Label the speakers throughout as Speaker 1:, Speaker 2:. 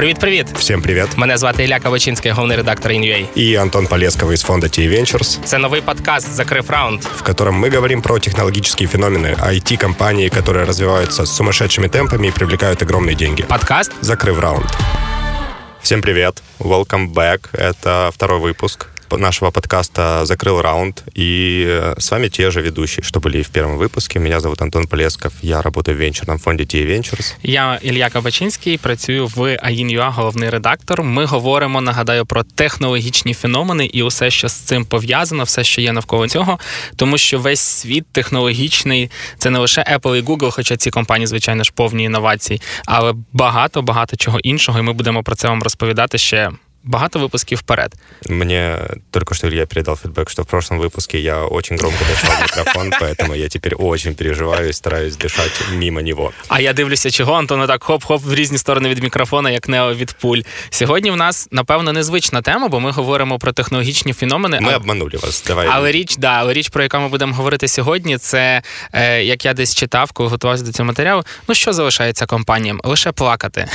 Speaker 1: Привіт-привіт!
Speaker 2: Всім привіт!
Speaker 1: Мене звати Ілля Кавачинський, головний редактор InUA.
Speaker 2: И Антон Полесковый из фонда T Ventures,
Speaker 1: Це новий подкаст Закрив раунд.
Speaker 2: в котором мы говорим про технологические феномены IT-компании, которые развиваются с сумасшедшими темпами и привлекают огромные деньги.
Speaker 1: Подкаст
Speaker 2: Закрыв раунд. Всем привет! Welcome back. Это второй выпуск нашего подкаста «Закрыл раунд». И э, с вами те же ведущие, что были и в первом выпуске. Меня зовут Антон Полесков, я работаю в венчурном фонде T Ventures.
Speaker 1: Я Ілля Кабачинський, працюю в InUA, головний редактор. Ми говоримо, нагадаю, про технологічні феномени і усе, що з цим пов'язано, все, що є навколо цього. Тому що весь світ технологічний це не лише Apple і Google, хоча ці компанії, звичайно ж, повні інновацій, але багато багато чого іншого. І ми будемо про це вам розповідати ще. Багато випусків вперед.
Speaker 2: Мне только что Илья передал фидбэк, что в прошлом выпуске я очень громко дышал в микрофон, поэтому я теперь очень переживаю и стараюсь дышать мимо него.
Speaker 1: А я дивлюся, чого Антон так хоп-хоп в різні сторони від мікрофона, як Нео від пуль. Сьогодні в нас, напевно, незвична тема, бо ми говоримо про технологічні феномени.
Speaker 2: Мы
Speaker 1: а-
Speaker 2: обманули вас. Давай.
Speaker 1: Але річ, да, але річ, про яку ми будемо говорити сьогодні, це е, як я десь читав, коли готувався до цього матеріалу. Ну що залишається компаніям? Лише плакати.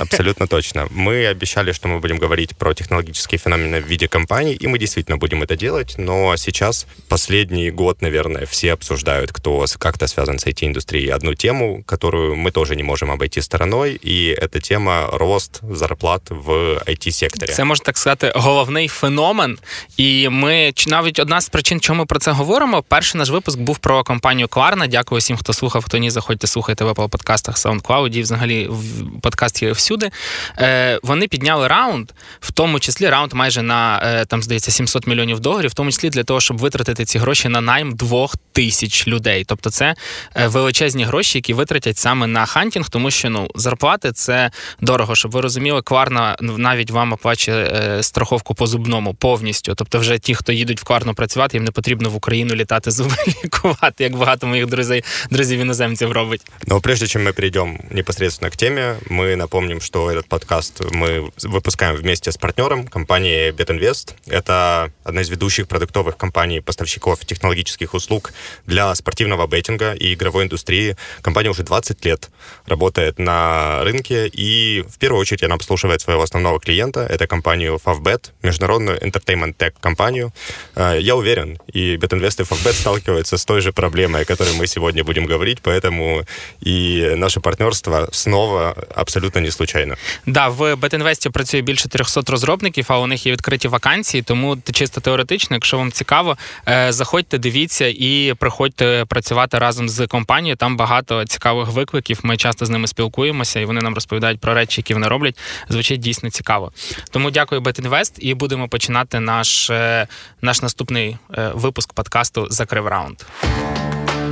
Speaker 2: Абсолютно точно. Мы обещали, что мы будем говорить про технологические феномены в виде компаний, и мы действительно будем это делать, но сейчас, последний год, наверное, все обсуждают, кто с- как-то связан с IT-индустрией, одну тему, которую мы тоже не можем обойти стороной, и это тема рост зарплат в IT-секторе.
Speaker 1: Це можна так сказати головний феномен. І ми чи навіть одна з причин, чому ми про це говоримо. Перший наш випуск був про компанію Klarna. Дякую всім, хто слухав. Хто ні, заходьте, слухайте в Apple подкастах, SoundCloud, і взагалі в подкаст є всюди. Е, вони підняли раунд, в тому числі раунд майже на е, там здається 700 мільйонів доларів, в тому числі для того, щоб витратити ці гроші на найм двох тисяч людей. Тобто, це е, величезні гроші, які витратять саме на хантінг, тому що ну зарплати це дорого. Щоб ви розуміли, Кварна навіть вам оплачує е, страховку по зубному повністю. Тобто, вже ті, хто їдуть в Кварну працювати, їм не потрібно в Україну літати зуби лікувати, як багато моїх друзей друзів іноземців робить.
Speaker 2: Но прежде чем мы перейдем непосредственно к теме, мы напомним, что этот подкаст мы выпускаем вместе с партнером компанией BetInvest. Это одна из ведущих продуктовых компаний, поставщиков технологических услуг для спортивного беттинга и игровой индустрии. Компания уже 20 лет работает на рынке, и в первую очередь она обслуживает своего основного клиента. Это компанию Favbet, международную entertainment tech компанию. Э, Я уверен, и BetInvest и Favbet сталкиваются с той же проблемой, о которой мы сегодня будем говорить, поэтому и наше партнерство снова абсолютно не случайно.
Speaker 1: Да, в Бетінвесті працює більше 300 розробників, а у них є відкриті вакансії. Тому чисто теоретично, якщо вам цікаво, е, заходьте, дивіться і приходьте працювати разом з компанією. Там багато цікавих викликів. Ми часто з ними спілкуємося, і вони нам розповідають про речі, які вони роблять. Звучить дійсно цікаво. Тому дякую, Бетінвест, і будемо починати наш, е, наш наступний е, випуск подкасту Закрив раунд.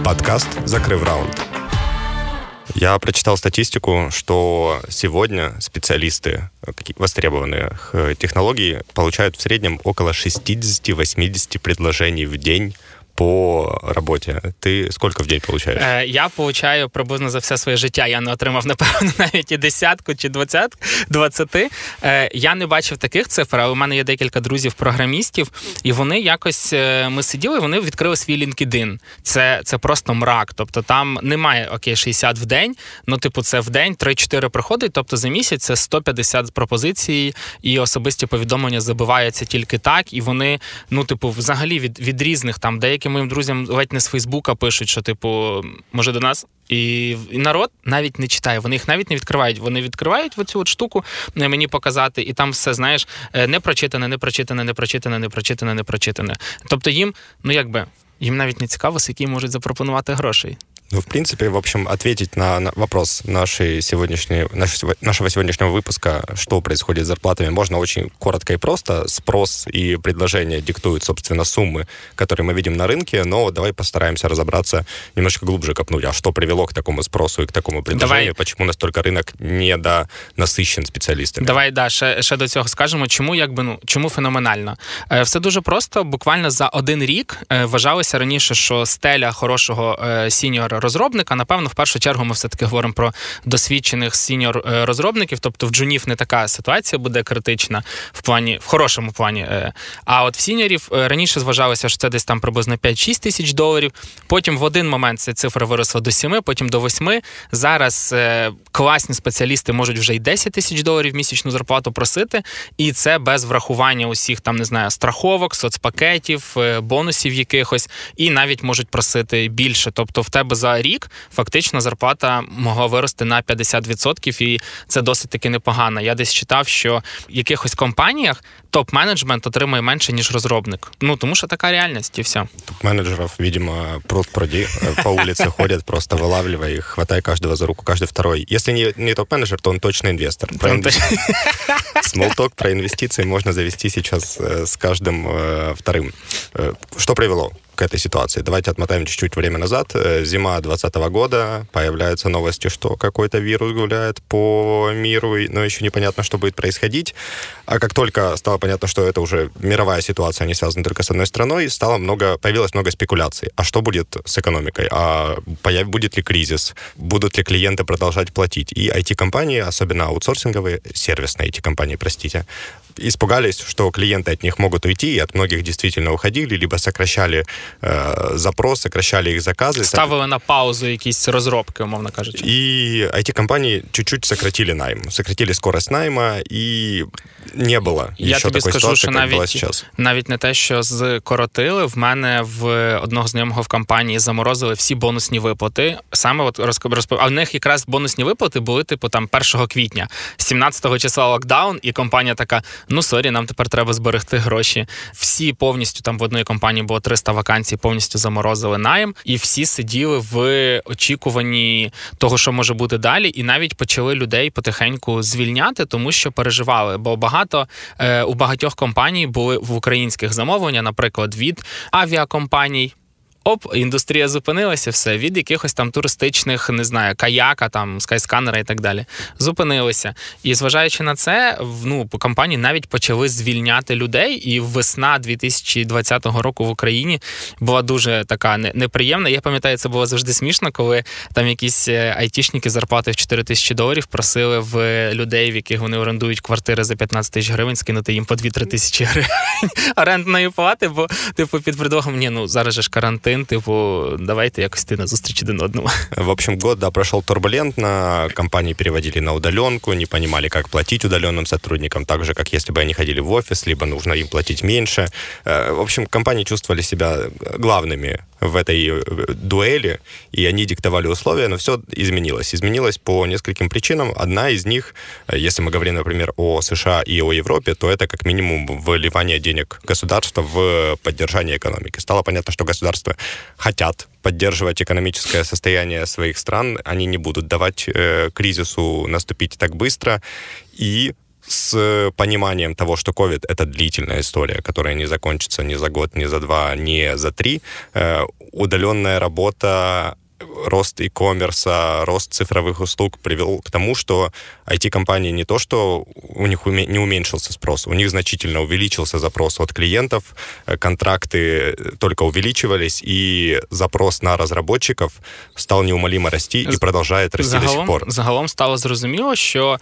Speaker 2: Подкаст «Закрыв раунд». Я прочитал статистику, что сегодня специалисты э, востребованных технологий получают в среднем около 60-80 предложений в день по работе. Ты сколько в день получаешь?
Speaker 1: Е, я получаю приблизно за все своє життя. Я не отримав, напевно, навіть і десятку чи двадцят, двадцяти. Е, я не бачив таких цифр, але у мене є декілька друзів-програмістів, і вони якось е, ми сиділи, вони відкрили свій LinkedIn. Це, це просто мрак. Тобто там немає окей, 60 в день. Ну, типу, це в день 3-4 приходить. Тобто за місяць це 150 пропозицій, і особисті повідомлення забиваються тільки так. І вони, ну, типу, взагалі від, від різних там деяким моїм друзям ледь не з Фейсбука пишуть, що типу, може до нас. І, народ навіть не читає. Вони їх навіть не відкривають. Вони відкривають оцю от штуку е, мені показати, і там все знаєш е, не прочитане, не прочитане, не прочитане, не прочитане, не прочитане. Тобто їм, ну якби. Їм навіть не цікаво, з які можуть запропонувати грошей.
Speaker 2: Ну, в принципе, в общем, ответить на, на вопрос нашей сегодняшней, нашего, нашего сегодняшнего выпуска, что происходит с зарплатами, можно очень коротко и просто. Спрос и предложение диктуют, собственно, суммы, которые мы видим на рынке, но давай постараемся разобраться, немножко глубже копнуть, а что привело к такому спросу и к такому предложению,
Speaker 1: Давай.
Speaker 2: почему настолько рынок недонасыщен специалистами.
Speaker 1: Давай да, ще, ще до цього скажемо, чому якби ну чому феноменально. Е, все дуже просто. Буквально за один рік е, вважалося раніше, що стеля хорошого е, сіньора розробника. Напевно, в першу чергу ми все таки говоримо про досвідчених сіньор розробників, тобто в джунів не така ситуація буде критична в плані в хорошому плані. А от в сіньорів раніше вважалося, що це десь там приблизно 5-6 тисяч доларів. Потім в один момент ця цифра виросла до 7, потім до 8. Зараз класні спеціалісти можуть вже й 10 тисяч доларів місячну зарплату просити, і це без врахування усіх там не знаю страховок, соцпакетів, е, бонусів якихось, і навіть можуть просити більше. Тобто, в тебе за рік фактично зарплата могла вирости на 50%, і це досить таки непогано. Я десь читав, що в якихось компаніях топ-менеджмент отримує менше ніж розробник. Ну тому що така реальність, і все.
Speaker 2: Топ-менеджерів, видимо, пруд пруди по вулиці ходять, просто вилавлює їх, хватає кожного за руку, кожен второй. Якщо не, не топ-менеджер, то он точно инвестор. Про инв... Смолток про инвестиции можно завести сейчас э, с каждым э, вторым. Э, что привело к этой ситуации. Давайте отмотаем чуть-чуть время назад. Э, зима 2020 года, появляются новости, что какой-то вирус гуляет по миру, но еще непонятно, что будет происходить. А как только стало понятно, что это уже мировая ситуация, не связана только с одной страной, стало много, появилось много спекуляций. А что будет с экономикой? А появ... будет ли кризис? Будут ли клиенты продолжать платить? И IT-компании, особенно аутсорсинговые, сервисные IT-компании, простите, испугались, что клиенты от них могут уйти, и от многих действительно уходили, либо сокращали э, запрос, сокращали их заказы.
Speaker 1: Ставили на паузу якісь розробки, умовно кажучи.
Speaker 2: И IT-компании чуть-чуть сократили найм, сократили скорость найма, и не було
Speaker 1: Я
Speaker 2: ще
Speaker 1: тобі
Speaker 2: такої
Speaker 1: скажу,
Speaker 2: ситуації,
Speaker 1: що
Speaker 2: як була
Speaker 1: навіть,
Speaker 2: зараз.
Speaker 1: навіть не те, що скоротили, в мене в одного знайомого в компанії заморозили всі бонусні виплати. Саме от розп... А в них якраз бонусні виплати були, типу, там 1 квітня, 17 числа локдаун, і компанія така: ну сорі, нам тепер треба зберегти гроші. Всі повністю там в одної компанії було 300 вакансій, повністю заморозили найм, і всі сиділи в очікуванні того, що може бути далі, і навіть почали людей потихеньку звільняти, тому що переживали. Бо багато е, у багатьох компаній були в українських замовлення, наприклад, від авіакомпаній оп, індустрія зупинилася, все від якихось там туристичних, не знаю, Kayak а, там Skyscanner а і так далі. Зупинилися. І зважаючи на це, ну по компанії навіть почали звільняти людей. І весна 2020 року в Україні була дуже така неприємна. Я пам'ятаю, це було завжди смішно, коли там якісь е, айтішники зарплати в 4 тисячі доларів просили в людей, в яких вони орендують квартири за 15 тисяч гривень, скинути їм по 2-3 тисячі гривень орендної плати, бо типу під предлогом, ні, ну зараз же ж карантин один, типу, давайте якось ти на зустріч один одному.
Speaker 2: В общем, год, да, прошел турбулентно, компании переводили на удаленку, не понимали, как платить удаленным сотрудникам, так же, как если бы они ходили в офис, либо нужно им платить меньше. Э, в общем, компании чувствовали себя главными в этой э, дуэли, и они диктовали условия, но все изменилось. Изменилось по нескольким причинам. Одна из них, э, если мы говорим, например, о США и о Европе, то это как минимум выливание денег государства в поддержание экономики. Стало понятно, что государства хотят поддерживать экономическое состояние своих стран, они не будут давать э, кризису наступить так быстро, и с пониманием того, что COVID — это длительная история, которая не закончится ни за год, ни за два, ни за три, э, удаленная работа рост e-commerce, рост цифровых услуг привел к тому, что IT-компании не то, что у них не уменьшился спрос, у них значительно увеличился запрос от клиентов, э, контракты только увеличивались, и запрос на разработчиков стал неумолимо расти и продолжает расти загалом, до сих пор.
Speaker 1: Загалом стало зрозуміло, що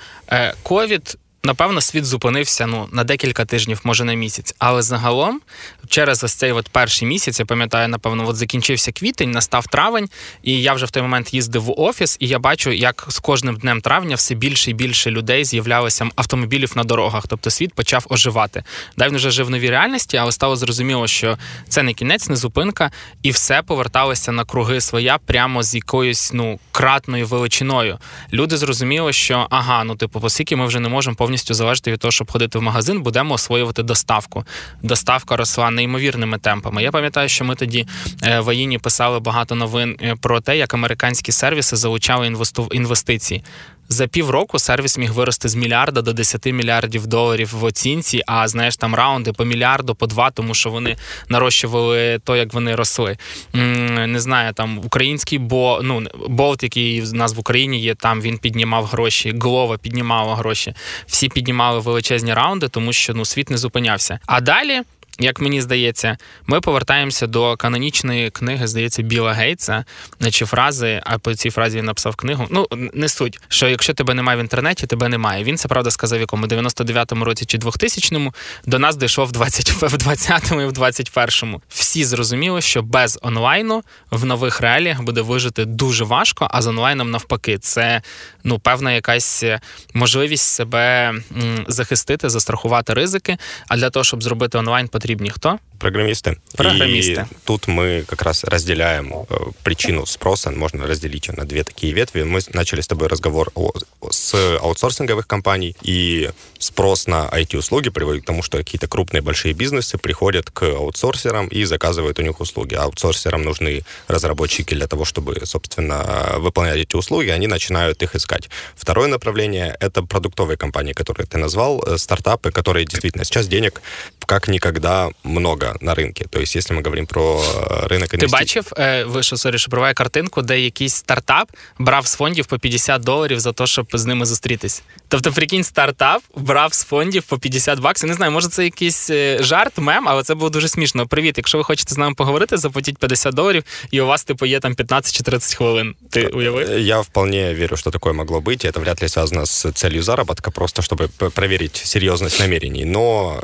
Speaker 1: COVID Напевно, світ зупинився ну на декілька тижнів, може на місяць. Але загалом, через ось цей от перший місяць, я пам'ятаю, напевно, от закінчився квітень, настав травень, і я вже в той момент їздив в офіс, і я бачу, як з кожним днем травня все більше і більше людей з'являлося автомобілів на дорогах. Тобто світ почав оживати. Дай він вже жив в новій реальності, але стало зрозуміло, що це не кінець, не зупинка, і все поверталося на круги своя прямо з якоюсь ну кратною величиною. Люди зрозуміли, що ага, ну типу, оскільки ми вже не можемо повністю залежати від того, щоб ходити в магазин, будемо освоювати доставку. Доставка росла неймовірними темпами. Я пам'ятаю, що ми тоді е, в Аїні писали багато новин е, про те, як американські сервіси залучали інвестиції. За півроку сервіс міг вирости з мільярда до 10 мільярдів доларів в оцінці. А знаєш, там раунди по мільярду, по два, тому що вони нарощували то, як вони росли. Не знаю, там український бо ну болт, який в нас в Україні є, там він піднімав гроші, Глова піднімала гроші. Всі піднімали величезні раунди, тому що ну світ не зупинявся. А далі як мені здається, ми повертаємося до канонічної книги, здається, Біла Гейтса, чи фрази, а по цій фразі він написав книгу. Ну, не суть, що якщо тебе немає в інтернеті, тебе немає. Він це правда сказав, якому 99-му році чи 2000-му, до нас дійшов в 20, в 20-му і в 21-му. Всі зрозуміли, що без онлайну в нових реаліях буде вижити дуже важко, а з онлайном навпаки, це ну певна якась можливість себе захистити, застрахувати ризики. А для того, щоб зробити онлайн, потрібні хто?
Speaker 2: Программисты.
Speaker 1: Программисты.
Speaker 2: И тут мы как раз разделяем э, причину спроса, можно разделить ее на две такие ветви. Мы начали с тобой разговор о, с аутсорсинговых компаний, и спрос на IT-услуги приводит к тому, что какие-то крупные большие бизнесы приходят к аутсорсерам и заказывают у них услуги. Аутсорсерам нужны разработчики для того, чтобы, собственно, выполнять эти услуги, они начинают их искать. Второе направление — это продуктовые компании, которые ты назвал, э, стартапы, которые действительно сейчас денег как никогда много на ринку. Тобто, якщо ми говоримо про э, ринок інвестицій...
Speaker 1: Ти бачив, е, вийшов sorry, що перериваю, картинку, де якийсь стартап брав з фондів по 50 доларів за те, щоб з ними зустрітись. Тобто, прикинь, стартап брав з фондів по 50 баксів. Не знаю, може це якийсь е, жарт, мем, але це було дуже смішно. Привіт, якщо ви хочете з нами поговорити, заплатіть 50 доларів, і у вас типу є там 15 чи 30 хвилин. Ти уявив?
Speaker 2: Я вполне вірю, що таке могло бути. Це вряд ли зв'язано з целью заработка, просто щоб перевірити серйозність намерений. Но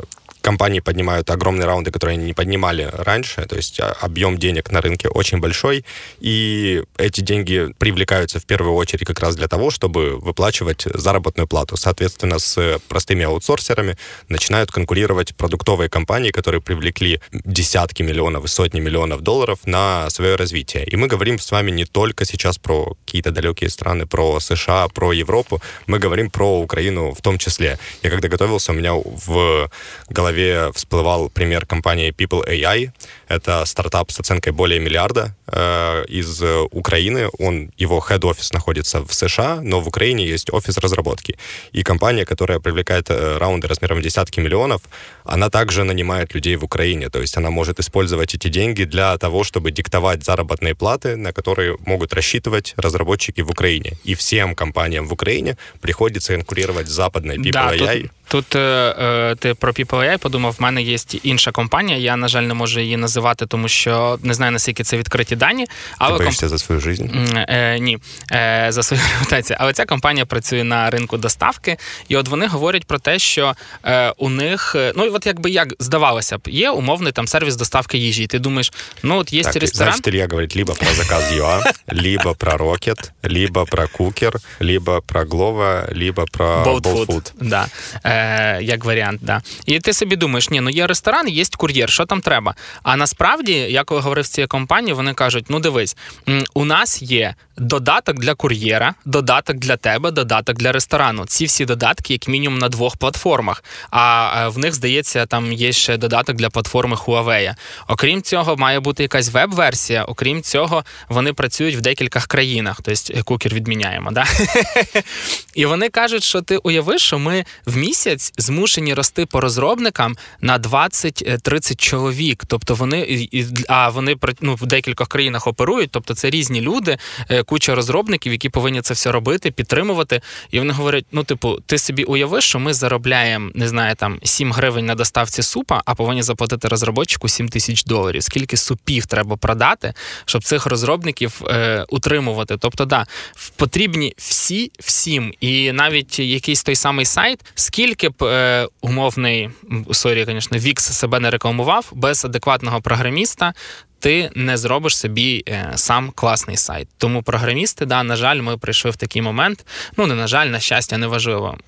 Speaker 2: компании поднимают огромные раунды, которые они не поднимали раньше, то есть а, объем денег на рынке очень большой, и эти деньги привлекаются в первую очередь как раз для того, чтобы выплачивать заработную плату. Соответственно, с простыми аутсорсерами начинают конкурировать продуктовые компании, которые привлекли десятки миллионов и сотни миллионов долларов на свое развитие. И мы говорим с вами не только сейчас про какие-то далекие страны, про США, про Европу, мы говорим про Украину в том числе. Я когда готовился, у меня в голове голове всплывал пример компании People AI. Это стартап с оценкой более миллиарда э, из Украины. Он, его head-офис находится в США, но в Украине есть офис разработки. И компания, которая привлекает э, раунды размером в десятки миллионов, она также нанимает людей в Украине. То есть она может использовать эти деньги для того, чтобы диктовать заработные платы, на которые могут рассчитывать разработчики в Украине. И всем компаниям в Украине приходится конкурировать с западной People да, AI.
Speaker 1: Тут... Тут е, ти про PPI подумав, в мене є інша компанія. Я, на жаль, не можу її називати, тому що не знаю, наскільки це відкриті дані.
Speaker 2: Але ти боїшся комп... за свою життя?
Speaker 1: Е, Ні, е, за свою репутацію. Але ця компанія працює на ринку доставки, і от вони говорять про те, що е, у них, е, ну от якби як здавалося б, є умовний там сервіс доставки їжі. І ти думаєш, ну от є так, ресторан.
Speaker 2: Значить, Илья говорить либо про заказ ЮА, либо про Rocket, либо про Кукер, либо про Glovo, либо про Bolt
Speaker 1: Да. Е, як варіант. Да. І ти собі думаєш, ні, ну є ресторан, є кур'єр, що там треба? А насправді, я коли говорив з цією компанією, вони кажуть: ну дивись, у нас є додаток для кур'єра, додаток для тебе, додаток для ресторану. Ці всі додатки, як мінімум, на двох платформах. А в них, здається, там є ще додаток для платформи Huawei. Окрім цього, має бути якась веб-версія. Окрім цього, вони працюють в декількох країнах. Тобто кукер відміняємо. Да? І вони кажуть, що ти уявиш, що ми в місяць змушені рости по розробникам на 20-30 чоловік. Тобто вони а вони ну, в декількох країнах оперують, тобто це різні люди. Е, куча розробників, які повинні це все робити, підтримувати. І вони говорять: ну, типу, ти собі уяви, що ми заробляємо, не знаю, там 7 гривень на доставці супа, а повинні заплатити розробочику 7 тисяч доларів. Скільки супів треба продати, щоб цих розробників е, утримувати? Тобто, да, потрібні всі всім, і навіть якийсь той самий сайт, скільки б е, умовний sorry, звісно, Вікс себе не рекламував без адекватного програміста ти не зробиш собі е, сам класний сайт. Тому програмісти, да, на жаль, ми прийшли в такий момент. Ну не на жаль, на щастя, неважливо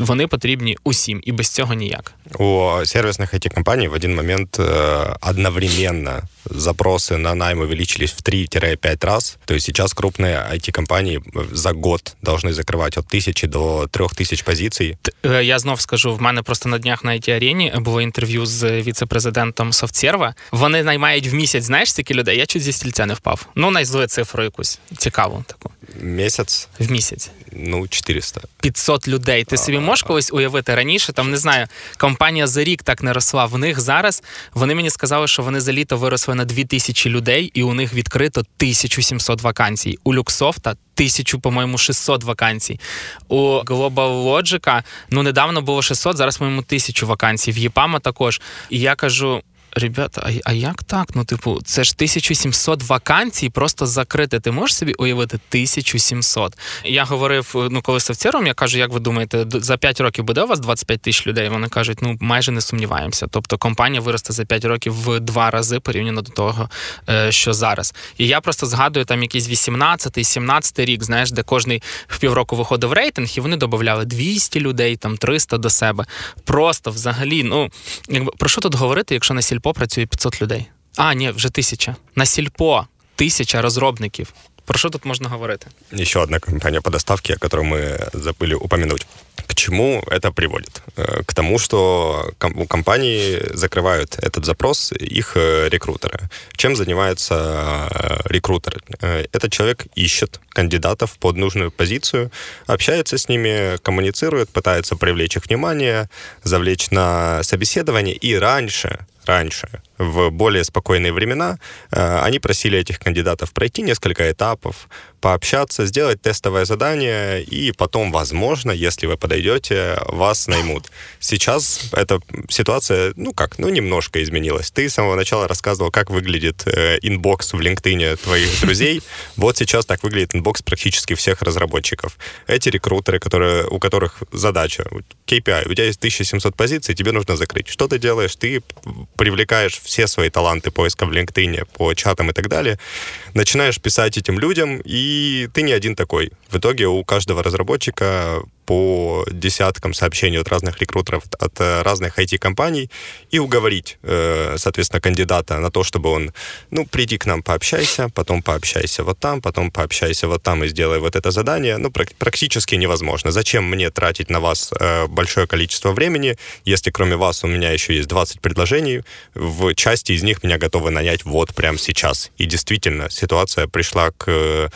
Speaker 1: Вони потрібні усім, і без цього ніяк.
Speaker 2: У сервисних it компаній в один момент э, одновременно запросы на найм увеличились в 3-5 раз. То есть сейчас крупные IT-компании за год должны закривати от тисячі до трьох тисяч позицій.
Speaker 1: Е, я знов скажу, в мене просто на днях на it арені було інтерв'ю з віце-президентом Софтсерва. Вони наймають в місяць, знаєш, скільки людей? Я чуть зі стільця не впав. Ну, найзли цифру якусь цікаву таку.
Speaker 2: Місяць?
Speaker 1: В місяць.
Speaker 2: Ну, 400.
Speaker 1: 500 людей. Ти собі можеш колись уявити раніше? Там не знаю, компанія за рік так не росла. В них зараз вони мені сказали, що вони за літо виросли на 2000 людей, і у них відкрито 1700 вакансій. У Люксофта тисячу, по-моєму, 600 вакансій. У Global Logic, ну недавно було 600, зараз, по-моєму, тисячу вакансій. В ЄПАМа також. І я кажу: ребята, а, а як так? Ну, типу, це ж 1700 вакансій, просто закрити. Ти можеш собі уявити 1700? Я говорив, ну, коли софтвером, я кажу, як ви думаєте, за 5 років буде у вас 25 тисяч людей? Вони кажуть, ну майже не сумніваємося. Тобто компанія виросте за 5 років в два рази порівняно до того, е, що зараз. І я просто згадую там якийсь 18-й, 17-й рік, знаєш, де кожний в півроку виходив рейтинг, і вони додавали 200 людей, там 300 до себе. Просто взагалі, ну якби про що тут говорити, якщо на сільпо працює 500 людей? А, ні, вже тисяча. На сільпо тисяча розробників. Про що тут можно говорить?
Speaker 2: Еще одна компания по доставке, которую мы забыли упомянуть. К чему это приводит? Э, к тому, что у компании закрывают этот запрос их э, рекрутеры. Чем занимается э, рекрутер? Этот человек ищет кандидатов под нужную позицию, общается с ними, коммуницирует, пытается привлечь их внимание, завлечь на собеседование. И раньше, раньше в более спокойные времена э, они просили этих кандидатов пройти несколько этапов, пообщаться, сделать тестовое задание, и потом, возможно, если вы подойдете, вас наймут. Сейчас эта ситуация, ну как, ну немножко изменилась. Ты с самого начала рассказывал, как выглядит э, инбокс в LinkedIn твоих друзей. Вот сейчас так выглядит инбокс практически всех разработчиков. Эти рекрутеры, которые, у которых задача, KPI, у тебя есть 1700 позиций, тебе нужно закрыть. Что ты делаешь? Ты привлекаешь все свои таланты поиска в LinkedIn, по чатам и так далее, начинаешь писать этим людям, и ты не один такой. В итоге у каждого разработчика по десяткам сообщений от разных рекрутеров, от э, разных IT-компаний и уговорить, э, соответственно, кандидата на то, чтобы он, ну, приди к нам, пообщайся, потом пообщайся вот там, потом пообщайся вот там и сделай вот это задание, ну, практически невозможно. Зачем мне тратить на вас э, большое количество времени, если кроме вас у меня еще есть 20 предложений, в части из них меня готовы нанять вот прямо сейчас. И действительно, ситуация пришла к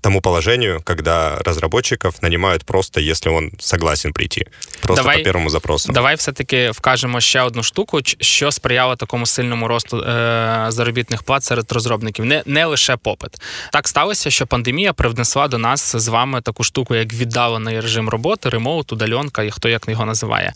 Speaker 2: тому положению, когда разработчиков нанимают просто, если он согласен прийти. Просто давай, по первому запросу.
Speaker 1: Давай все-таки вкажемо ще одну штуку, що сприяло такому сильному росту е, заробітних плат серед розробників. Не не лише попит. Так сталося, що пандемія привнесла до нас з вами таку штуку, як віддалений режим роботи, ремоут, удальонка, і хто як його називає.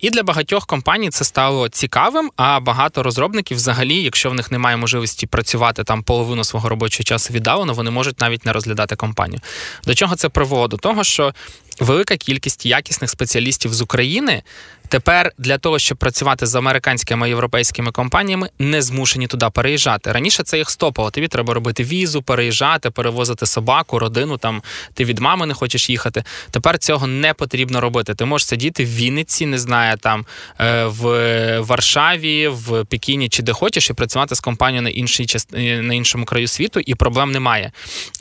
Speaker 1: І для багатьох компаній це стало цікавим, а багато розробників, взагалі, якщо в них немає можливості працювати там половину свого робочого часу віддалено, вони можуть навіть не розглядати компанію. До чого це приводить? До того, що велика кількість якісних спеціалістів з України тепер для того, щоб працювати з американськими європейськими компаніями, не змушені туди переїжджати. Раніше це їх стопало. Тобі треба робити візу, переїжджати, перевозити собаку, родину. Там ти від мами не хочеш їхати. Тепер цього не потрібно робити. Ти можеш сидіти в Вінниці, не знаю, там е, в Варшаві, в Пекіні чи де хочеш, і працювати з компанією на іншій на іншому краю світу, і проблем немає.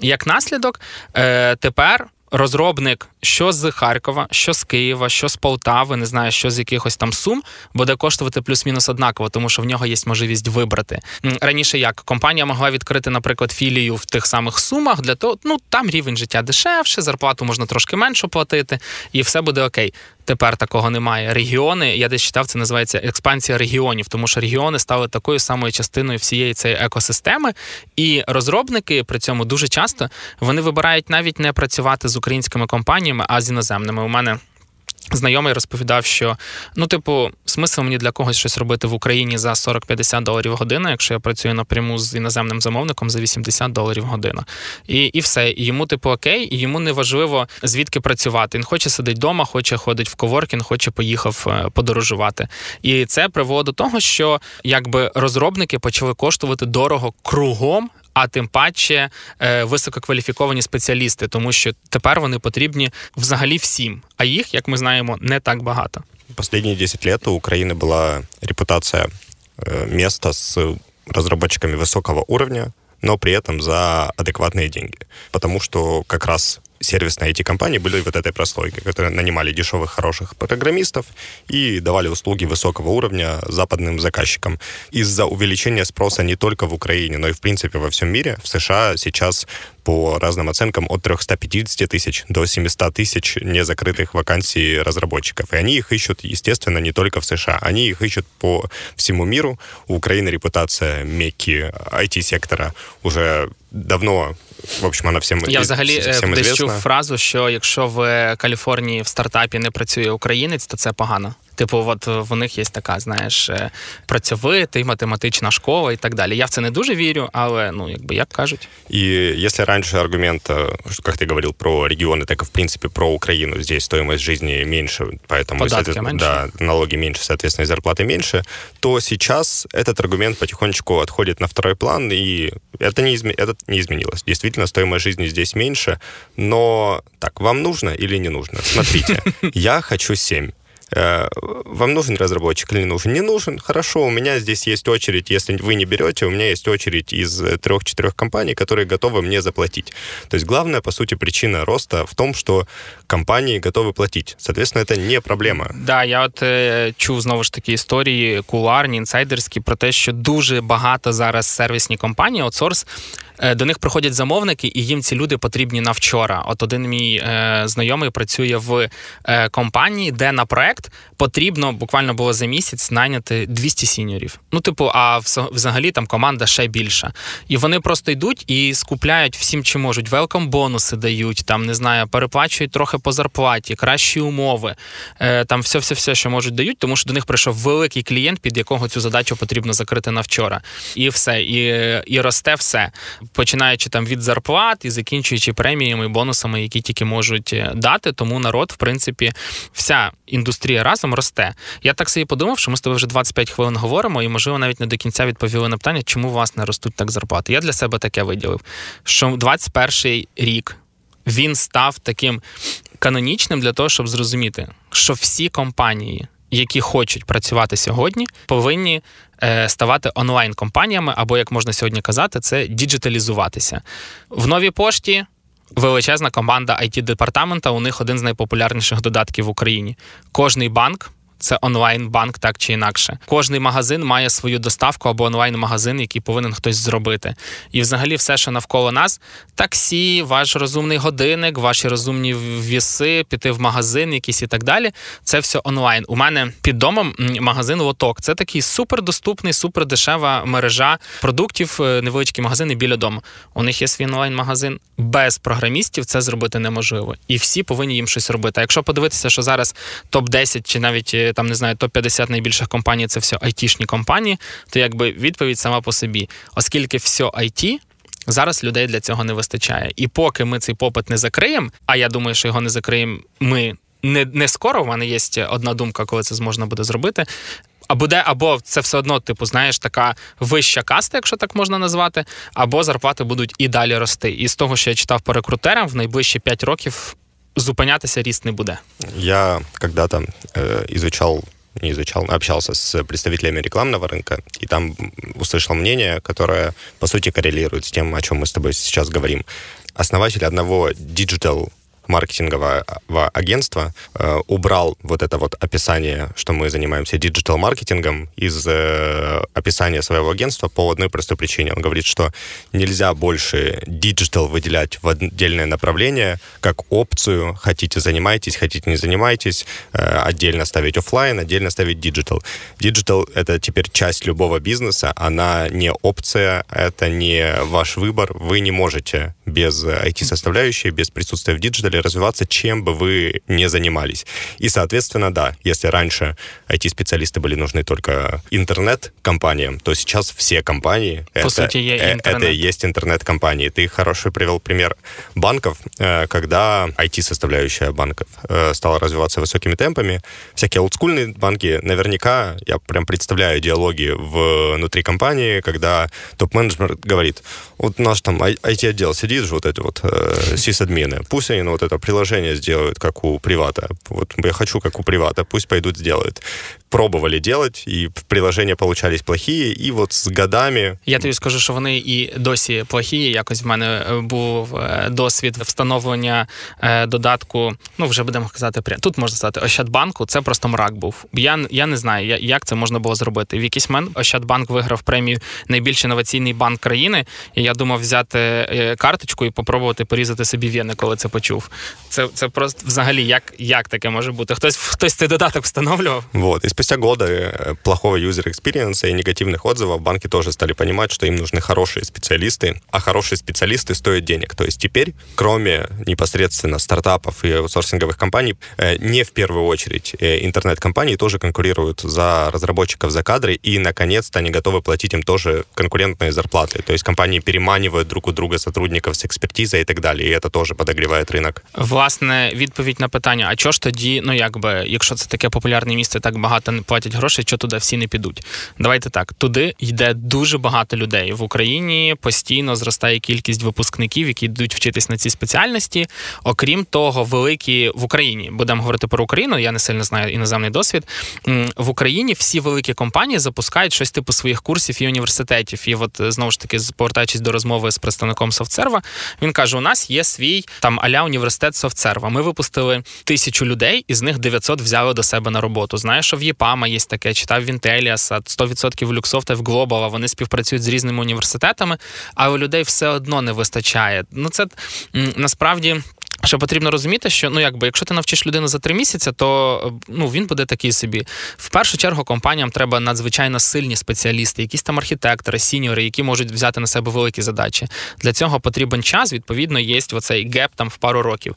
Speaker 1: Як наслідок, е, тепер розробник, що з Харкова, що з Києва, що з Полтави, не знаю, що з якихось там сум, буде коштувати плюс-мінус однаково, тому що в нього є можливість вибрати. Раніше як компанія могла відкрити, наприклад, філію в тих самих сумах, для того, ну там рівень життя дешевше, зарплату можна трошки менше платити, і все буде окей. Тепер такого немає. Регіони, я десь читав, це називається експансія регіонів, тому що регіони стали такою самою частиною всієї цієї екосистеми, і розробники при цьому дуже часто вони вибирають навіть не працювати з українськими компаніями, а з іноземними. У мене Знайомий розповідав, що ну, типу, смисл мені для когось щось робити в Україні за 40-50 доларів година, якщо я працюю напряму з іноземним замовником за 80 доларів година. І і все. І йому, типу, окей, і йому не важливо звідки працювати. Він хоче сидить вдома, хоче ходить в коворкінг, хоче поїхав е, подорожувати. І це приводить до того, що якби розробники почали коштувати дорого кругом а тим паче е, висококваліфіковані спеціалісти, тому що тепер вони потрібні взагалі всім. А їх, як ми знаємо, не так багато.
Speaker 2: Последние 10 лет у Украины была репутация э, места с разработчиками высокого уровня, но при этом за адекватные деньги. Потому что как раз Сервисные IT-компании были вот этой прослойкой, которые нанимали дешевых, хороших программистов и давали услуги высокого уровня западным заказчикам. Из-за увеличения спроса не только в Украине, но и, в принципе, во всем мире, в США сейчас по разным оценкам от 350 тысяч до 700 тысяч незакрытых вакансий разработчиков. И они их ищут, естественно, не только в США. Они их ищут по всему миру. У Украины репутация мекки IT-сектора уже давно в общем, вона всім
Speaker 1: Я взагалі всім десь чув фразу, що якщо в Каліфорнії в стартапі не працює українець, то це погано. Типу, от в них є така, знаєш, е, працьовитий, математична школа і так далі. Я в це не дуже вірю, але ну якби як кажуть.
Speaker 2: І якщо раніше аргумент, як ти говорив про регіони, так і в принципі про Україну, здесь стоимость жизни меньше, поэтому
Speaker 1: Податки меньше.
Speaker 2: Да, налоги меньше, соответственно, и зарплаты меньше, то сейчас этот аргумент потихонечку отходит на второй план, и это не, изме... это не изменилось. Действительно, стоимость жизни здесь меньше, но так, вам нужно или не нужно? Смотрите, я хочу 7. Э, вам нужен разработчик или не нужен? Не нужен. Хорошо, у меня здесь есть очередь. Если вы не берете, у меня есть очередь из трех-четырех компаний, которые готовы мне заплатить. То есть главная, по сути, причина роста в том, что компании готовы платить. Соответственно, это не проблема.
Speaker 1: Да, я от е, чув знову ж таки історії куларні, інсайдерські про те, що дуже багато зараз сервісні компанії, аутсорс, е, до них приходять замовники, і їм ці люди потрібні на вчора. От один мій е, знайомий працює в е, компанії, де на проект проект потрібно буквально було за місяць найняти 200 сіньорів. Ну, типу, а взагалі там команда ще більша. І вони просто йдуть і скупляють всім, чи можуть. Велком бонуси дають, там не знаю, переплачують трохи по зарплаті, кращі умови. Е, Там все, все, все, що можуть дають, тому що до них прийшов великий клієнт, під якого цю задачу потрібно закрити на вчора. І все, і і росте все, починаючи там від зарплат і закінчуючи преміями і бонусами, які тільки можуть е, дати. Тому народ, в принципі, вся індустрія індустрія разом росте. Я так собі подумав, що ми з тобою вже 25 хвилин говоримо, і, можливо, навіть не до кінця відповіли на питання, чому у вас не ростуть так зарплати. Я для себе таке виділив, що 21 рік він став таким канонічним для того, щоб зрозуміти, що всі компанії. Які хочуть працювати сьогодні, повинні е, ставати онлайн-компаніями, або як можна сьогодні казати, це діджиталізуватися в новій пошті величезна команда it департамента У них один з найпопулярніших додатків в Україні. Кожний банк це онлайн-банк, так чи інакше. Кожний магазин має свою доставку або онлайн-магазин, який повинен хтось зробити. І, взагалі, все, що навколо нас: таксі, ваш розумний годинник, ваші розумні віси, піти в магазин, якийсь і так далі. Це все онлайн. У мене під домом магазин Лоток. Це такий супердоступний, супердешева мережа продуктів, е, невеличкі магазини біля дому. У них є свій онлайн-магазин. Без програмістів це зробити неможливо. І всі повинні їм щось робити. А якщо подивитися, що зараз топ 10 чи навіть там не знаю, топ-50 найбільших компаній це все айтішні компанії, то якби відповідь сама по собі, оскільки все IT, Зараз людей для цього не вистачає. І поки ми цей попит не закриємо, а я думаю, що його не закриємо ми не не скоро. У мене є одна думка, коли це зможна буде зробити. А буде, або це все одно, типу, знаєш, така вища каста, якщо так можна назвати, або зарплати будуть і далі рости. І з того, що я читав по рекрутерам, в найближчі 5 років зупинятися ріст не буде.
Speaker 2: Я когда-то э, изучал не изучал, общался с представителями рекламного рынка, и там услышал мнение, которое, по сути, коррелирует с тем, о чем мы с тобой сейчас говорим. Основатель одного digital маркетингового агентства э, убрал вот это вот описание, что мы занимаемся диджитал-маркетингом из э, описания своего агентства по одной простой причине. Он говорит, что нельзя больше digital выделять в отдельное направление, как опцию. Хотите, занимайтесь, хотите, не занимайтесь. Э, отдельно ставить офлайн, отдельно ставить digital. Digital — это теперь часть любого бизнеса. Она не опция, это не ваш выбор. Вы не можете без IT-составляющей, без присутствия в digital е развиваться, чем бы вы не занимались. И, соответственно, да, если раньше IT-специалисты были нужны только интернет-компаниям, то сейчас все компании...
Speaker 1: По это, сути,
Speaker 2: э, это и есть интернет-компании. Ты хороший привел пример банков, э, когда IT-составляющая банков э, стала развиваться высокими темпами. Всякие олдскульные банки, наверняка, я прям представляю диалоги внутри компании, когда топ-менеджмент говорит, вот наш там IT-отдел сидит же, вот эти вот э, сисадмины, пусть они ну, вот это приложение сделают, как у привата. Вот я хочу, как у привата, пусть пойдут сделают. Пробували делать, і приложення получались плохі, і от з годами...
Speaker 1: Я тобі скажу, що вони і досі плохі. Якось в мене е, був е, досвід встановлення е, додатку. Ну, вже будемо казати, тут можна сказати, Ощадбанку. Це просто мрак був. Я я не знаю, як це можна було зробити. В якийсь момент Ощадбанк виграв премію найбільш інноваційний банк країни. І я думав взяти карточку і попробувати порізати собі вени, коли це почув. Це це просто взагалі як як таке може бути? Хтось хтось цей додаток встановлював?
Speaker 2: Вот. І спустя годы э, плохого юзер-экспириенса и негативных отзывов банки тоже стали понимать, что им нужны хорошие специалисты, а хорошие специалисты стоят денег. То есть теперь, кроме непосредственно стартапов и аутсорсинговых компаний, э, не в первую очередь э, интернет-компании тоже конкурируют за разработчиков, за кадры, и, наконец-то, они готовы платить им тоже конкурентные зарплаты. То есть компании переманивают друг у друга сотрудников с экспертизой и так далее, и это тоже подогревает рынок.
Speaker 1: Власне, відповідь на питання: а чого ж тоді, ну якби, якщо це таке популярне місце, так багато не платять грошей, що туди всі не підуть? Давайте так, туди йде дуже багато людей в Україні. Постійно зростає кількість випускників, які йдуть вчитись на цій спеціальності. Окрім того, великі в Україні будемо говорити про Україну. Я не сильно знаю іноземний досвід. В Україні всі великі компанії запускають щось типу своїх курсів і університетів. І от знову ж таки, повертаючись до розмови з представником софтсерва, він каже: у нас є свій там аля університет софтсерва. Ми випустили тисячу людей, із них 900 взяли до себе на роботу. Знаєш, що в ЄПАМа є таке, читав в Інтеліаса, 100% Люксофтів Глобала. Вони співпрацюють з різними університетами, але людей все одно не вистачає. Ну це насправді. Що потрібно розуміти, що ну якби якщо ти навчиш людину за три місяці, то ну він буде такий собі. В першу чергу компаніям треба надзвичайно сильні спеціалісти, якісь там архітектори, сіньори, які можуть взяти на себе великі задачі. Для цього потрібен час. Відповідно, є оцей геп там в пару років.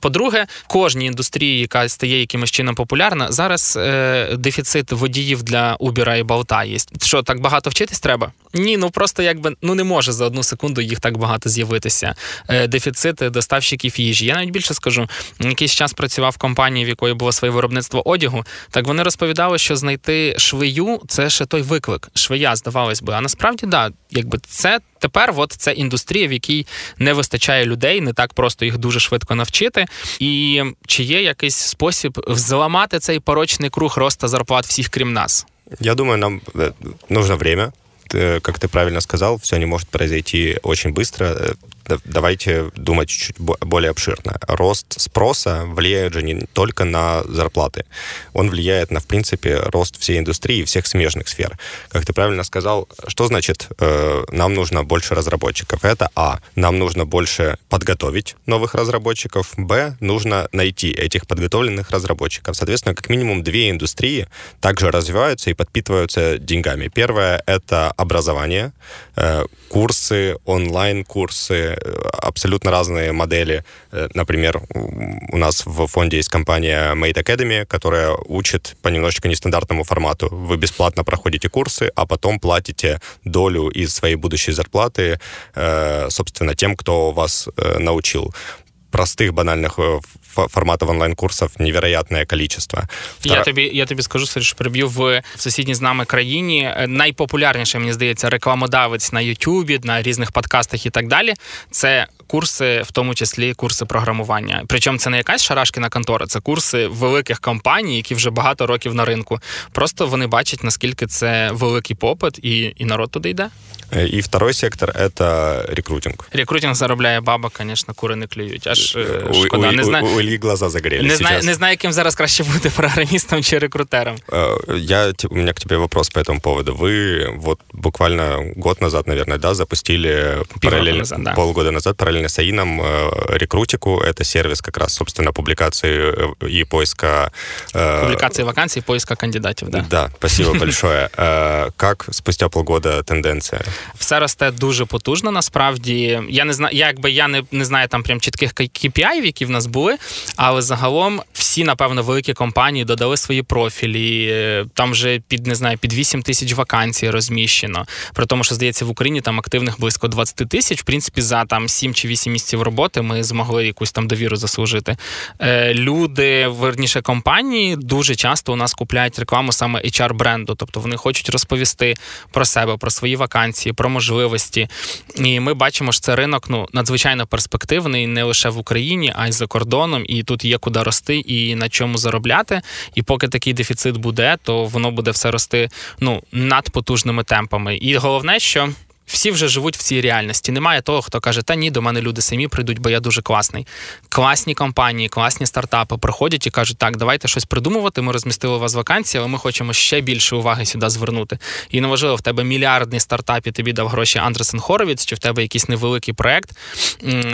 Speaker 1: По-друге, кожній індустрії, яка стає якимось чином популярна, зараз е, дефіцит водіїв для Uber і Болта є. Що так багато вчитись треба? Ні, ну просто якби ну не може за одну секунду їх так багато з'явитися. Е, Дефіцит доставщиків їжі. Я навіть більше скажу, якийсь час працював в компанії, в якої було своє виробництво одягу. Так вони розповідали, що знайти швею це ще той виклик. Швея, здавалось би. А насправді, да, якби це тепер от це індустрія, в якій не вистачає людей, не так просто їх дуже швидко навчити. І чи є якийсь спосіб зламати цей порочний круг росту зарплат всіх, крім нас?
Speaker 2: Я думаю, нам э, нужно время. Как ты правильно сказал, все не может произойти очень быстро. давайте думать чуть более обширно. Рост спроса влияет же не только на зарплаты. Он влияет на, в принципе, рост всей индустрии и всех смежных сфер. Как ты правильно сказал, что значит э, нам нужно больше разработчиков? Это А. Нам нужно больше подготовить новых разработчиков. Б. Нужно найти этих подготовленных разработчиков. Соответственно, как минимум две индустрии также развиваются и подпитываются деньгами. Первое — это образование, э, курсы, онлайн-курсы, абсолютно разные модели. Э, например, у нас в фонде есть компания Made Academy, которая учит по немножечко нестандартному формату. Вы бесплатно проходите курсы, а потом платите долю из своей будущей зарплаты, э, собственно, тем, кто вас э, научил простых банальных форматов онлайн-курсов невероятное количество.
Speaker 1: Я тобі я тобі скажу, що приб'ю в сусідній з нами країні. Найпопулярніше, мені здається, рекламодавець на Ютубі, на різних подкастах і так далі. Це курси, в тому числі курси програмування. Причому це не якась шарашкіна контора, це курси великих компаній, які вже багато років на ринку. Просто вони бачать, наскільки це великий попит, і, і народ туди йде.
Speaker 2: І второй сектор это рекрутинг.
Speaker 1: Рекрутинг заробляє баба, звісно, кури не клюють. Аж
Speaker 2: у, шкода. У, не знаю, Ильи глаза загорелись.
Speaker 1: Не знаю, не знаю, яким зараз краще бути програмістом чи рекрутером.
Speaker 2: Я, у меня к тебе вопрос по этому поводу. Вы вот буквально год назад, наверное, да, запустили параллельно, назад, да. полгода назад параллельно с АИНом рекрутику. Это сервис как раз, собственно, публикации и поиска...
Speaker 1: Публикации вакансий и поиска кандидатів, да.
Speaker 2: Да, спасибо большое. Как спустя полгода тенденция?
Speaker 1: Все росте дуже потужно. Насправді я не знаю, якби я не не знаю там прям чітких KPI, які в нас були, але загалом всі, напевно, великі компанії додали свої профілі. Там вже під не знаю, під 8 тисяч вакансій розміщено. При тому, що здається, в Україні там активних близько 20 тисяч. В принципі, за там 7 чи 8 місяців роботи ми змогли якусь там довіру заслужити. Е, Люди, верніше компанії, дуже часто у нас купляють рекламу саме HR бренду, тобто вони хочуть розповісти про себе, про свої вакансії про можливості. І ми бачимо, що це ринок ну надзвичайно перспективний не лише в Україні, а й за кордоном. І тут є куди рости і на чому заробляти. І поки такий дефіцит буде, то воно буде все рости ну надпотужними темпами. І головне, що. Всі вже живуть в цій реальності. Немає того, хто каже, та ні, до мене люди самі прийдуть, бо я дуже класний. Класні компанії, класні стартапи приходять і кажуть, так, давайте щось придумувати. Ми розмістили у вас вакансії, але ми хочемо ще більше уваги сюди звернути. І неважливо, в тебе мільярдний стартап і тобі дав гроші Андресен Хоровіц, чи в тебе якийсь невеликий проект,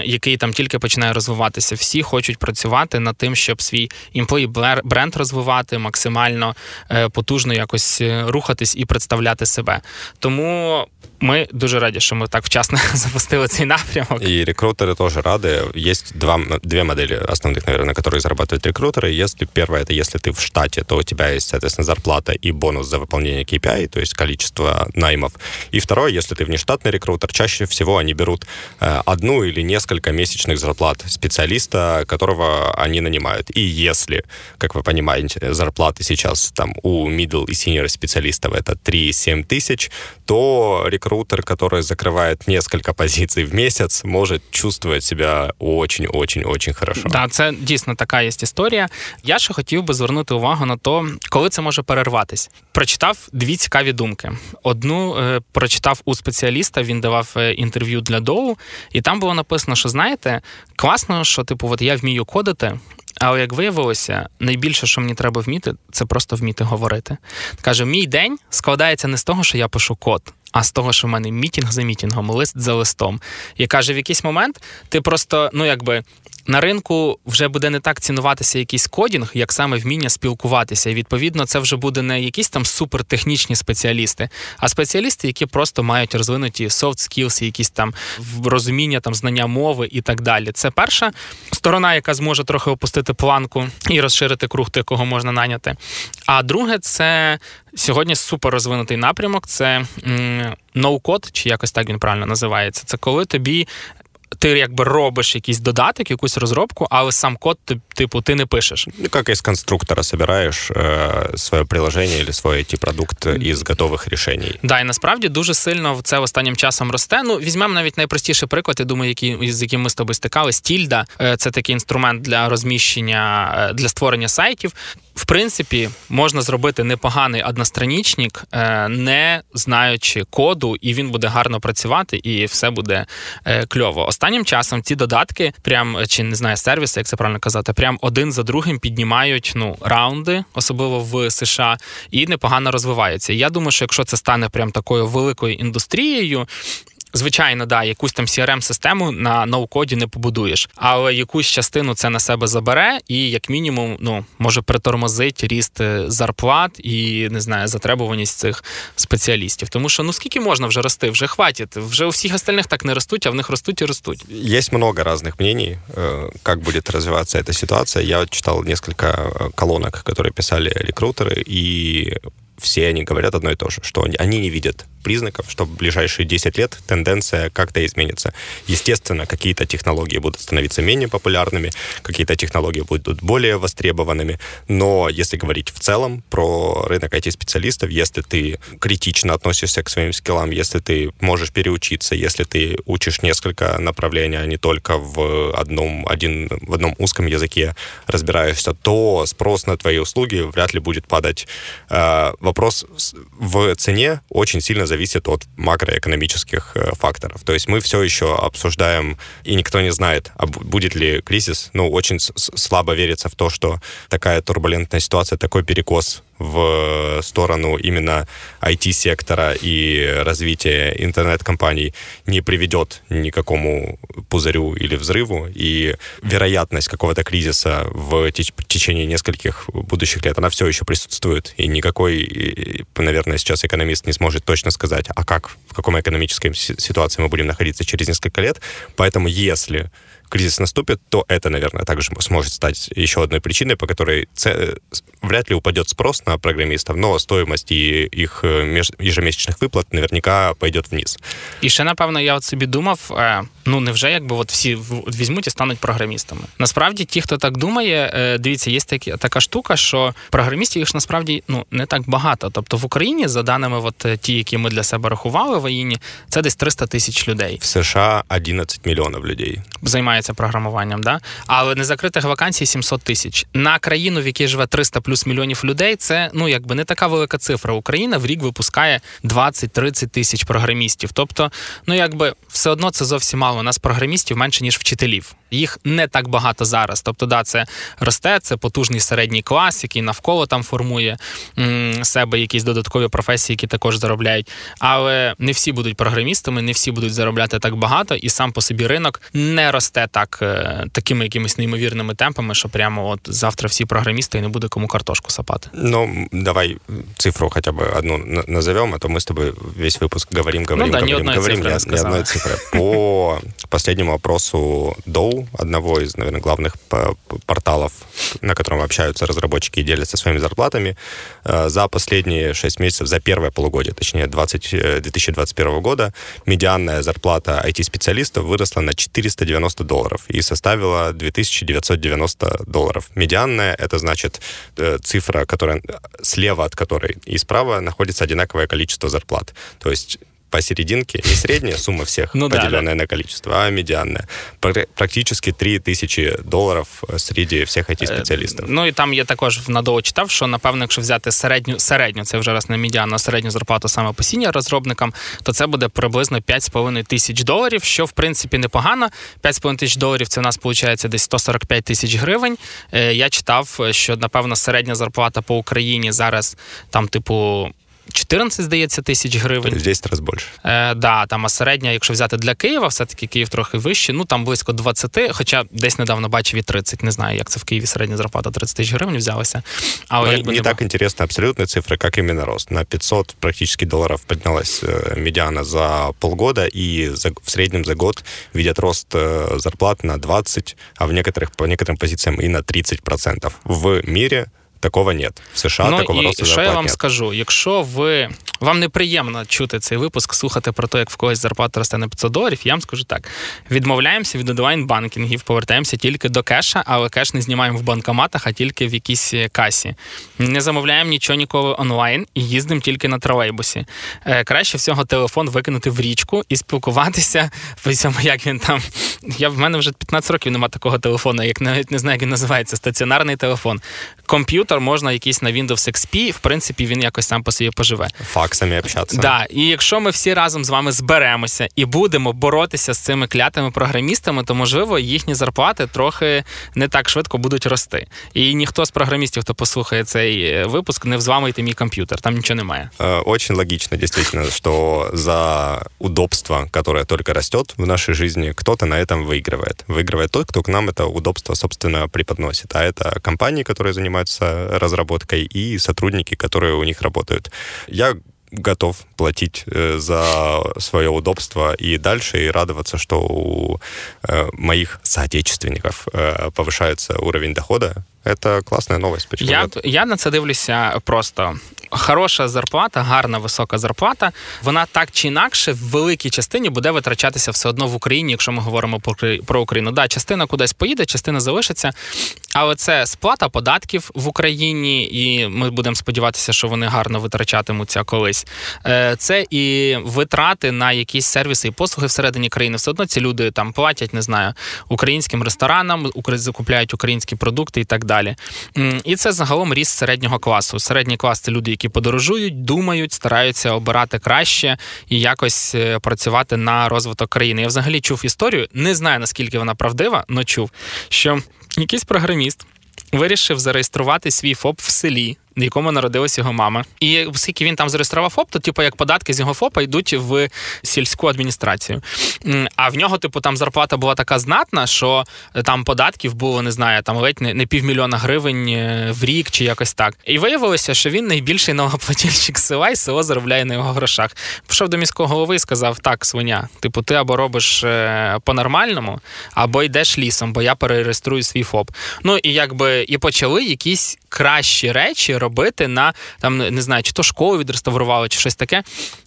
Speaker 1: який там тільки починає розвиватися. Всі хочуть працювати над тим, щоб свій імплої бренд розвивати, максимально е, потужно якось е, рухатись і представляти себе. Тому ми дуже раді, що ми так вчасно запустили цей напрямок.
Speaker 2: И рекрутеры тоже рады. Есть два, две модели основных, наверное, на которые зарабатывают рекрутеры. Если первое, это если ты в штате, то у тебя есть, соответственно, зарплата и бонус за выполнение KPI, то есть количество наймов. И второе, если ты внештатный рекрутер, чаще всего они берут э, одну или несколько месячных зарплат специалиста, которого они нанимают. И если, как вы понимаете, зарплаты сейчас там у middle и senior специалистов это 3-7 тысяч, то рекрутер, который закрывает несколько позиций в месяц, может чувствовать себя очень-очень-очень хорошо.
Speaker 1: Так, це дійсно така є історія. Я ще хотів би звернути увагу на то, коли це може перерватись. Прочитав дві цікаві думки. Одну е, прочитав у спеціаліста, він давав е, інтерв'ю для DOU, і там було написано, що знаєте, класно, що типу, от я вмію кодити. Але як виявилося, найбільше, що мені треба вміти, це просто вміти говорити. Каже, мій день складається не з того, що я пишу код, а з того, що в мене meeting за meeting ом, лист за листом. І каже, в якийсь момент ти просто, ну якби на ринку вже буде не так цінуватися якийсь coding, як саме вміння спілкуватися. І відповідно, це вже буде не якісь там супертехнічні спеціалісти, а спеціалісти, які просто мають розвинуті soft skills, якісь там розуміння, там знання мови і так далі. Це перша сторона, яка зможе трохи опустити планку і розширити круг тих, кого можна наняти. А друге, це сьогодні супер розвинутий напрямок. Це ноу-код, чи якось так він правильно називається. Це коли тобі ти якби робиш якийсь додаток, якусь розробку, але сам код, типу, ти не пишеш.
Speaker 2: Ну, як із конструктора собираєш э, своє приложення або свій it продукт із готових рішень.
Speaker 1: Да, і насправді дуже сильно це останнім часом росте. Ну, візьмемо навіть найпростіший приклад, я думаю, який, з яким ми з тобою стикались. Тільда це такий інструмент для розміщення, е, для створення сайтів. В принципі, можна зробити непоганий одностранічник, е, не знаючи коду, і він буде гарно працювати, і все буде е, кльово. Останнім часом ці додатки, прям чи не знаю, сервіси, як це правильно казати, прям один за другим піднімають ну раунди, особливо в США, і непогано розвиваються. Я думаю, що якщо це стане прям такою великою індустрією, Звичайно, да, якусь там crm систему на ноу-коді не побудуєш, але якусь частину це на себе забере, і як мінімум, ну може притормозить ріст е, зарплат і не знаю, затребуваність цих спеціалістів. Тому що ну скільки можна вже рости, вже хватить. Вже у всіх остальних так не ростуть, а в них ростуть і ростуть.
Speaker 2: Є много різних мнений, як буде розвиватися ця ситуація. Я читав несколько э, колонок, які писали рекрутери, і все они говорят одно и то же, что они не видят признаков, что в ближайшие 10 лет тенденция как-то изменится. Естественно, какие-то технологии будут становиться менее популярными, какие-то технологии будут более востребованными, но если говорить в целом про рынок IT-специалистов, если ты критично относишься к своим скиллам, если ты можешь переучиться, если ты учишь несколько направлений, а не только в одном, один, в одном узком языке разбираешься, то спрос на твои услуги вряд ли будет падать. Э, вопрос в цене очень сильно зависит от макроэкономических э, факторов. То есть мы все еще обсуждаем, и никто не знает, а будет ли кризис. Ну, очень слабо верится в то, что такая турбулентная ситуация, такой перекос в сторону именно IT-сектора и развития интернет-компаний не приведет ни к какому пузырю или взрыву, и вероятность какого-то кризиса в течение нескольких будущих лет, она все еще присутствует, и никакой, наверное, сейчас экономист не сможет точно сказать, а как, в каком экономической ситуации мы будем находиться через несколько лет. Поэтому если кризис наступит, то это, наверное, также сможет стать еще одной причиной, по которой ц... вряд ли упадет спрос на программистов, но стоимость и их э, ежемесячных выплат наверняка пойдет вниз.
Speaker 1: І ще, напевно, я от собі думав, Ну невже якби от всі візьмуть і стануть програмістами? Насправді, ті, хто так думає, е, дивіться, є такі така штука, що програмістів їх насправді ну не так багато. Тобто в Україні, за даними, от е, ті, які ми для себе рахували в воїні, це десь 300 тисяч людей.
Speaker 2: В США 11 мільйонів людей
Speaker 1: займається програмуванням, да але незакритих вакансій 700 тисяч на країну, в якій живе 300 плюс мільйонів людей. Це ну якби не така велика цифра. Україна в рік випускає 20-30 тисяч програмістів. Тобто, ну якби все одно це зовсім мало. У нас програмістів менше ніж вчителів. Їх не так багато зараз. Тобто, да, це росте, це потужний середній клас, який навколо там формує м, себе якісь додаткові професії, які також заробляють. Але не всі будуть програмістами, не всі будуть заробляти так багато, і сам по собі ринок не росте так е, такими якимись неймовірними темпами, що прямо от завтра всі програмісти і не буде кому картошку сапати.
Speaker 2: Ну давай цифру хоча б одну назовем, а то ми з тобою весь випуск говорим, говорим, ну, да, говорим, говорим. Я, ни одной цифры. По последнему опросу Dow, одного из, наверное, главных порталов, на котором общаются разработчики и делятся своими зарплатами, э, за последние 6 месяцев, за первое полугодие, точнее, 20, 2021 года, медианная зарплата IT-специалистов выросла на 490 долларов и составила 2990 долларов. Медианная — это значит э, цифра, которая слева от которой и справа находится одинаковое количество зарплат. То есть посерединке, не средняя сумма всех, ну, поделенная да, да. на количество, а медианная. Практически 3 тисячі доларів э, серед всіх it спеціалістів
Speaker 1: Ну і там я також надовго читав, що напевно, якщо взяти середню, середню, це вже раз не медіану, а середню зарплату саме по сінія розробникам, то це буде приблизно 5,5 тисяч доларів, що в принципі непогано. 5,5 тисяч доларів це у нас виходить десь 145 тисяч гривень. Е, я читав, що напевно середня зарплата по Україні зараз там, типу. 14, здається, тисяч гривень.
Speaker 2: В 10 разів більше.
Speaker 1: Е, да, там, а середня, якщо взяти для Києва, все-таки Київ трохи вищий, ну там близько 20, хоча десь недавно бачив і 30. Не знаю, як це в Києві середня зарплата 30 тисяч гривень взялася.
Speaker 2: Але ну, якби не, не так интересно абсолютно цифры, как именно рост. На 500 практически долларов поднялась э, медиана за полгода, и за, в среднем за год видят рост э, зарплат на 20, а в некоторых, по некоторым позициям и на 30%. В мире такого нет. В США ну, такого і росту
Speaker 1: що
Speaker 2: я
Speaker 1: вам
Speaker 2: нет.
Speaker 1: скажу? Якщо ви вам неприємно чути цей випуск, слухати про те, як в когось зарплата росте на 500 доларів, я вам скажу так: відмовляємося від онлайн-банкінгів, повертаємося тільки до кеша, але кеш не знімаємо в банкоматах, а тільки в якійсь касі. Не замовляємо нічого ніколи онлайн і їздимо тільки на тролейбусі. Е, краще всього телефон викинути в річку і спілкуватися. як він там. Я в мене вже 15 років немає такого телефону, як навіть не знаю, як він називається стаціонарний телефон. Комп'ютер можна якийсь на Windows XP, в принципі, він якось сам по собі поживе.
Speaker 2: Факсами общатися.
Speaker 1: Да, і якщо ми всі разом з вами зберемося і будемо боротися з цими клятими програмістами, то можливо їхні зарплати трохи не так швидко будуть рости. І ніхто з програмістів, хто послухає цей е, випуск, не взламуйте мій комп'ютер. Там нічого немає.
Speaker 2: Е, очень логично, действительно, что за удобство, которое только растет в нашей жизни, кто-то на этом выигрывает. Выигрывает тот, кто к нам это удобство, собственно, преподносит. А это компании, которые занимаются разработкой, и сотрудники, которые у них работают. Я готов платить э, за свое удобство и дальше, и радоваться, что у э, моих соотечественников э, повышается уровень дохода. Это класна новость.
Speaker 1: Я я на це дивлюся просто. Хороша зарплата, гарна висока зарплата. Вона так чи інакше в великій частині буде витрачатися все одно в Україні, якщо ми говоримо про Україну. Да, частина кудись поїде, частина залишиться. Але це сплата податків в Україні, і ми будемо сподіватися, що вони гарно витрачатимуться колись. Е, це і витрати на якісь сервіси і послуги всередині країни. Все одно ці люди там платять, не знаю, українським ресторанам, закупляють українські продукти і так далі. І це загалом ріст середнього класу. Середній клас це люди, які подорожують, думають, стараються обирати краще і якось е, працювати на розвиток країни. Я взагалі чув історію, не знаю наскільки вона правдива, але чув, що якийсь програміст вирішив зареєструвати свій ФОП в селі в якому народилась його мама. І оскільки він там зареєстрував ФОП, то типу як податки з його ФОПа йдуть в сільську адміністрацію. А в нього, типу, там зарплата була така знатна, що там податків було, не знаю, там ледь не, півмільйона гривень е, в рік чи якось так. І виявилося, що він найбільший налоплательщик села, і село заробляє на його грошах. Пішов до міського голови і сказав: так, свиня, типу, ти або робиш е, по-нормальному, або йдеш лісом, бо я перереєструю свій ФОП. Ну і якби і почали якісь кращі речі робити на там не знаю, чи то школу відреставрували, чи щось таке.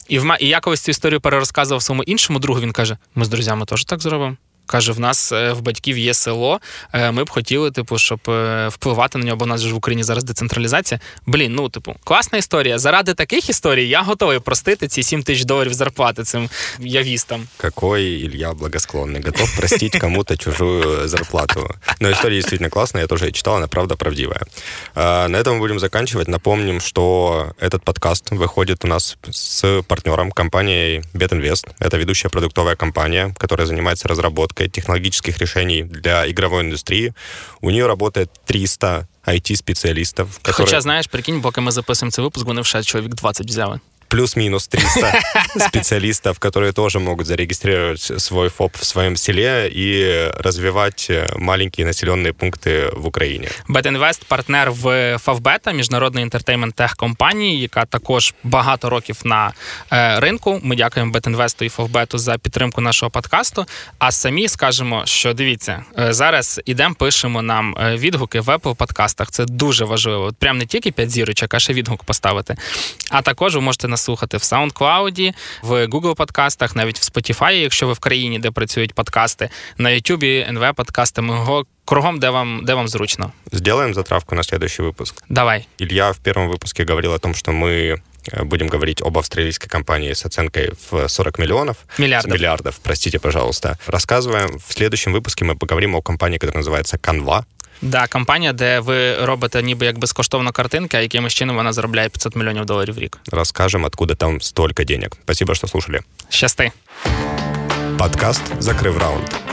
Speaker 1: І в і я цю історію перерозказував своєму іншому другу. Він каже: ми з друзями теж так зробимо. Каже, в нас е, в батьків є село. Е, ми б хотіли, типу, щоб е, впливати на нього, бо в нас ж в Україні зараз децентралізація. Блін, ну типу, класна історія. Заради таких історій я готовий простити ці 7 тисяч доларів зарплати цим явістам.
Speaker 2: Какой Илья благосклонный, готов простить кому-то чужую зарплату. Но история действительно классная, я тоже читал, она правда правдивая. На этом мы будем заканчивать. Напомним, что этот подкаст выходит у нас с партнером компанией BetInvest. Это ведущая продуктовая компания, которая занимается разработкой разработкой технологических решений для игровой индустрии. У нее работает 300 IT-специалистов.
Speaker 1: Которые... Хоча, знаєш, прикинь, поки ми записуємо цей випуск, вони вже чоловік 20 взяли
Speaker 2: плюс-минус 300 специалистов, которые тоже могут зарегистрировать свой ФОП в своем селе и развивать маленькие населенные пункти в Україні.
Speaker 1: Бетінвест партнер в Фавбета, міжнародної інтертеймент тех компанії, яка також багато років на е, ринку. Ми дякуємо Бетінвесту і Фавбету за підтримку нашого подкасту. А самі скажемо, що дивіться, е, зараз ідемо, пишемо нам е, відгуки в Apple подкастах. Це дуже важливо. Прям не тільки 5 зірочок, а ще відгук поставити. А також ви можете нас слухати в SoundCloud, в Google подкастах, навіть в Spotify, якщо ви в країні, де працюють подкасти, на YouTube, НВ подкасти. Ми його кругом, де вам, де вам зручно.
Speaker 2: Сделаем затравку на следующий выпуск.
Speaker 1: Давай.
Speaker 2: Илья в первом выпуске говорил о том, что мы э, будем говорить об австралийской компании с оценкой в 40 миллионов.
Speaker 1: Миллиардов.
Speaker 2: Миллиардов, простите, пожалуйста. Рассказываем. В следующем выпуске мы поговорим о компании, которая называется Canva.
Speaker 1: Да, компанія, де ви робите ніби як безкоштовно картинки, а якимось чином вона заробляє 500 мільйонів доларів в рік.
Speaker 2: Розкажемо, откуда там столько денег. Спасибо, що слушали.
Speaker 1: Щасти.
Speaker 2: Подкаст закрив раунд.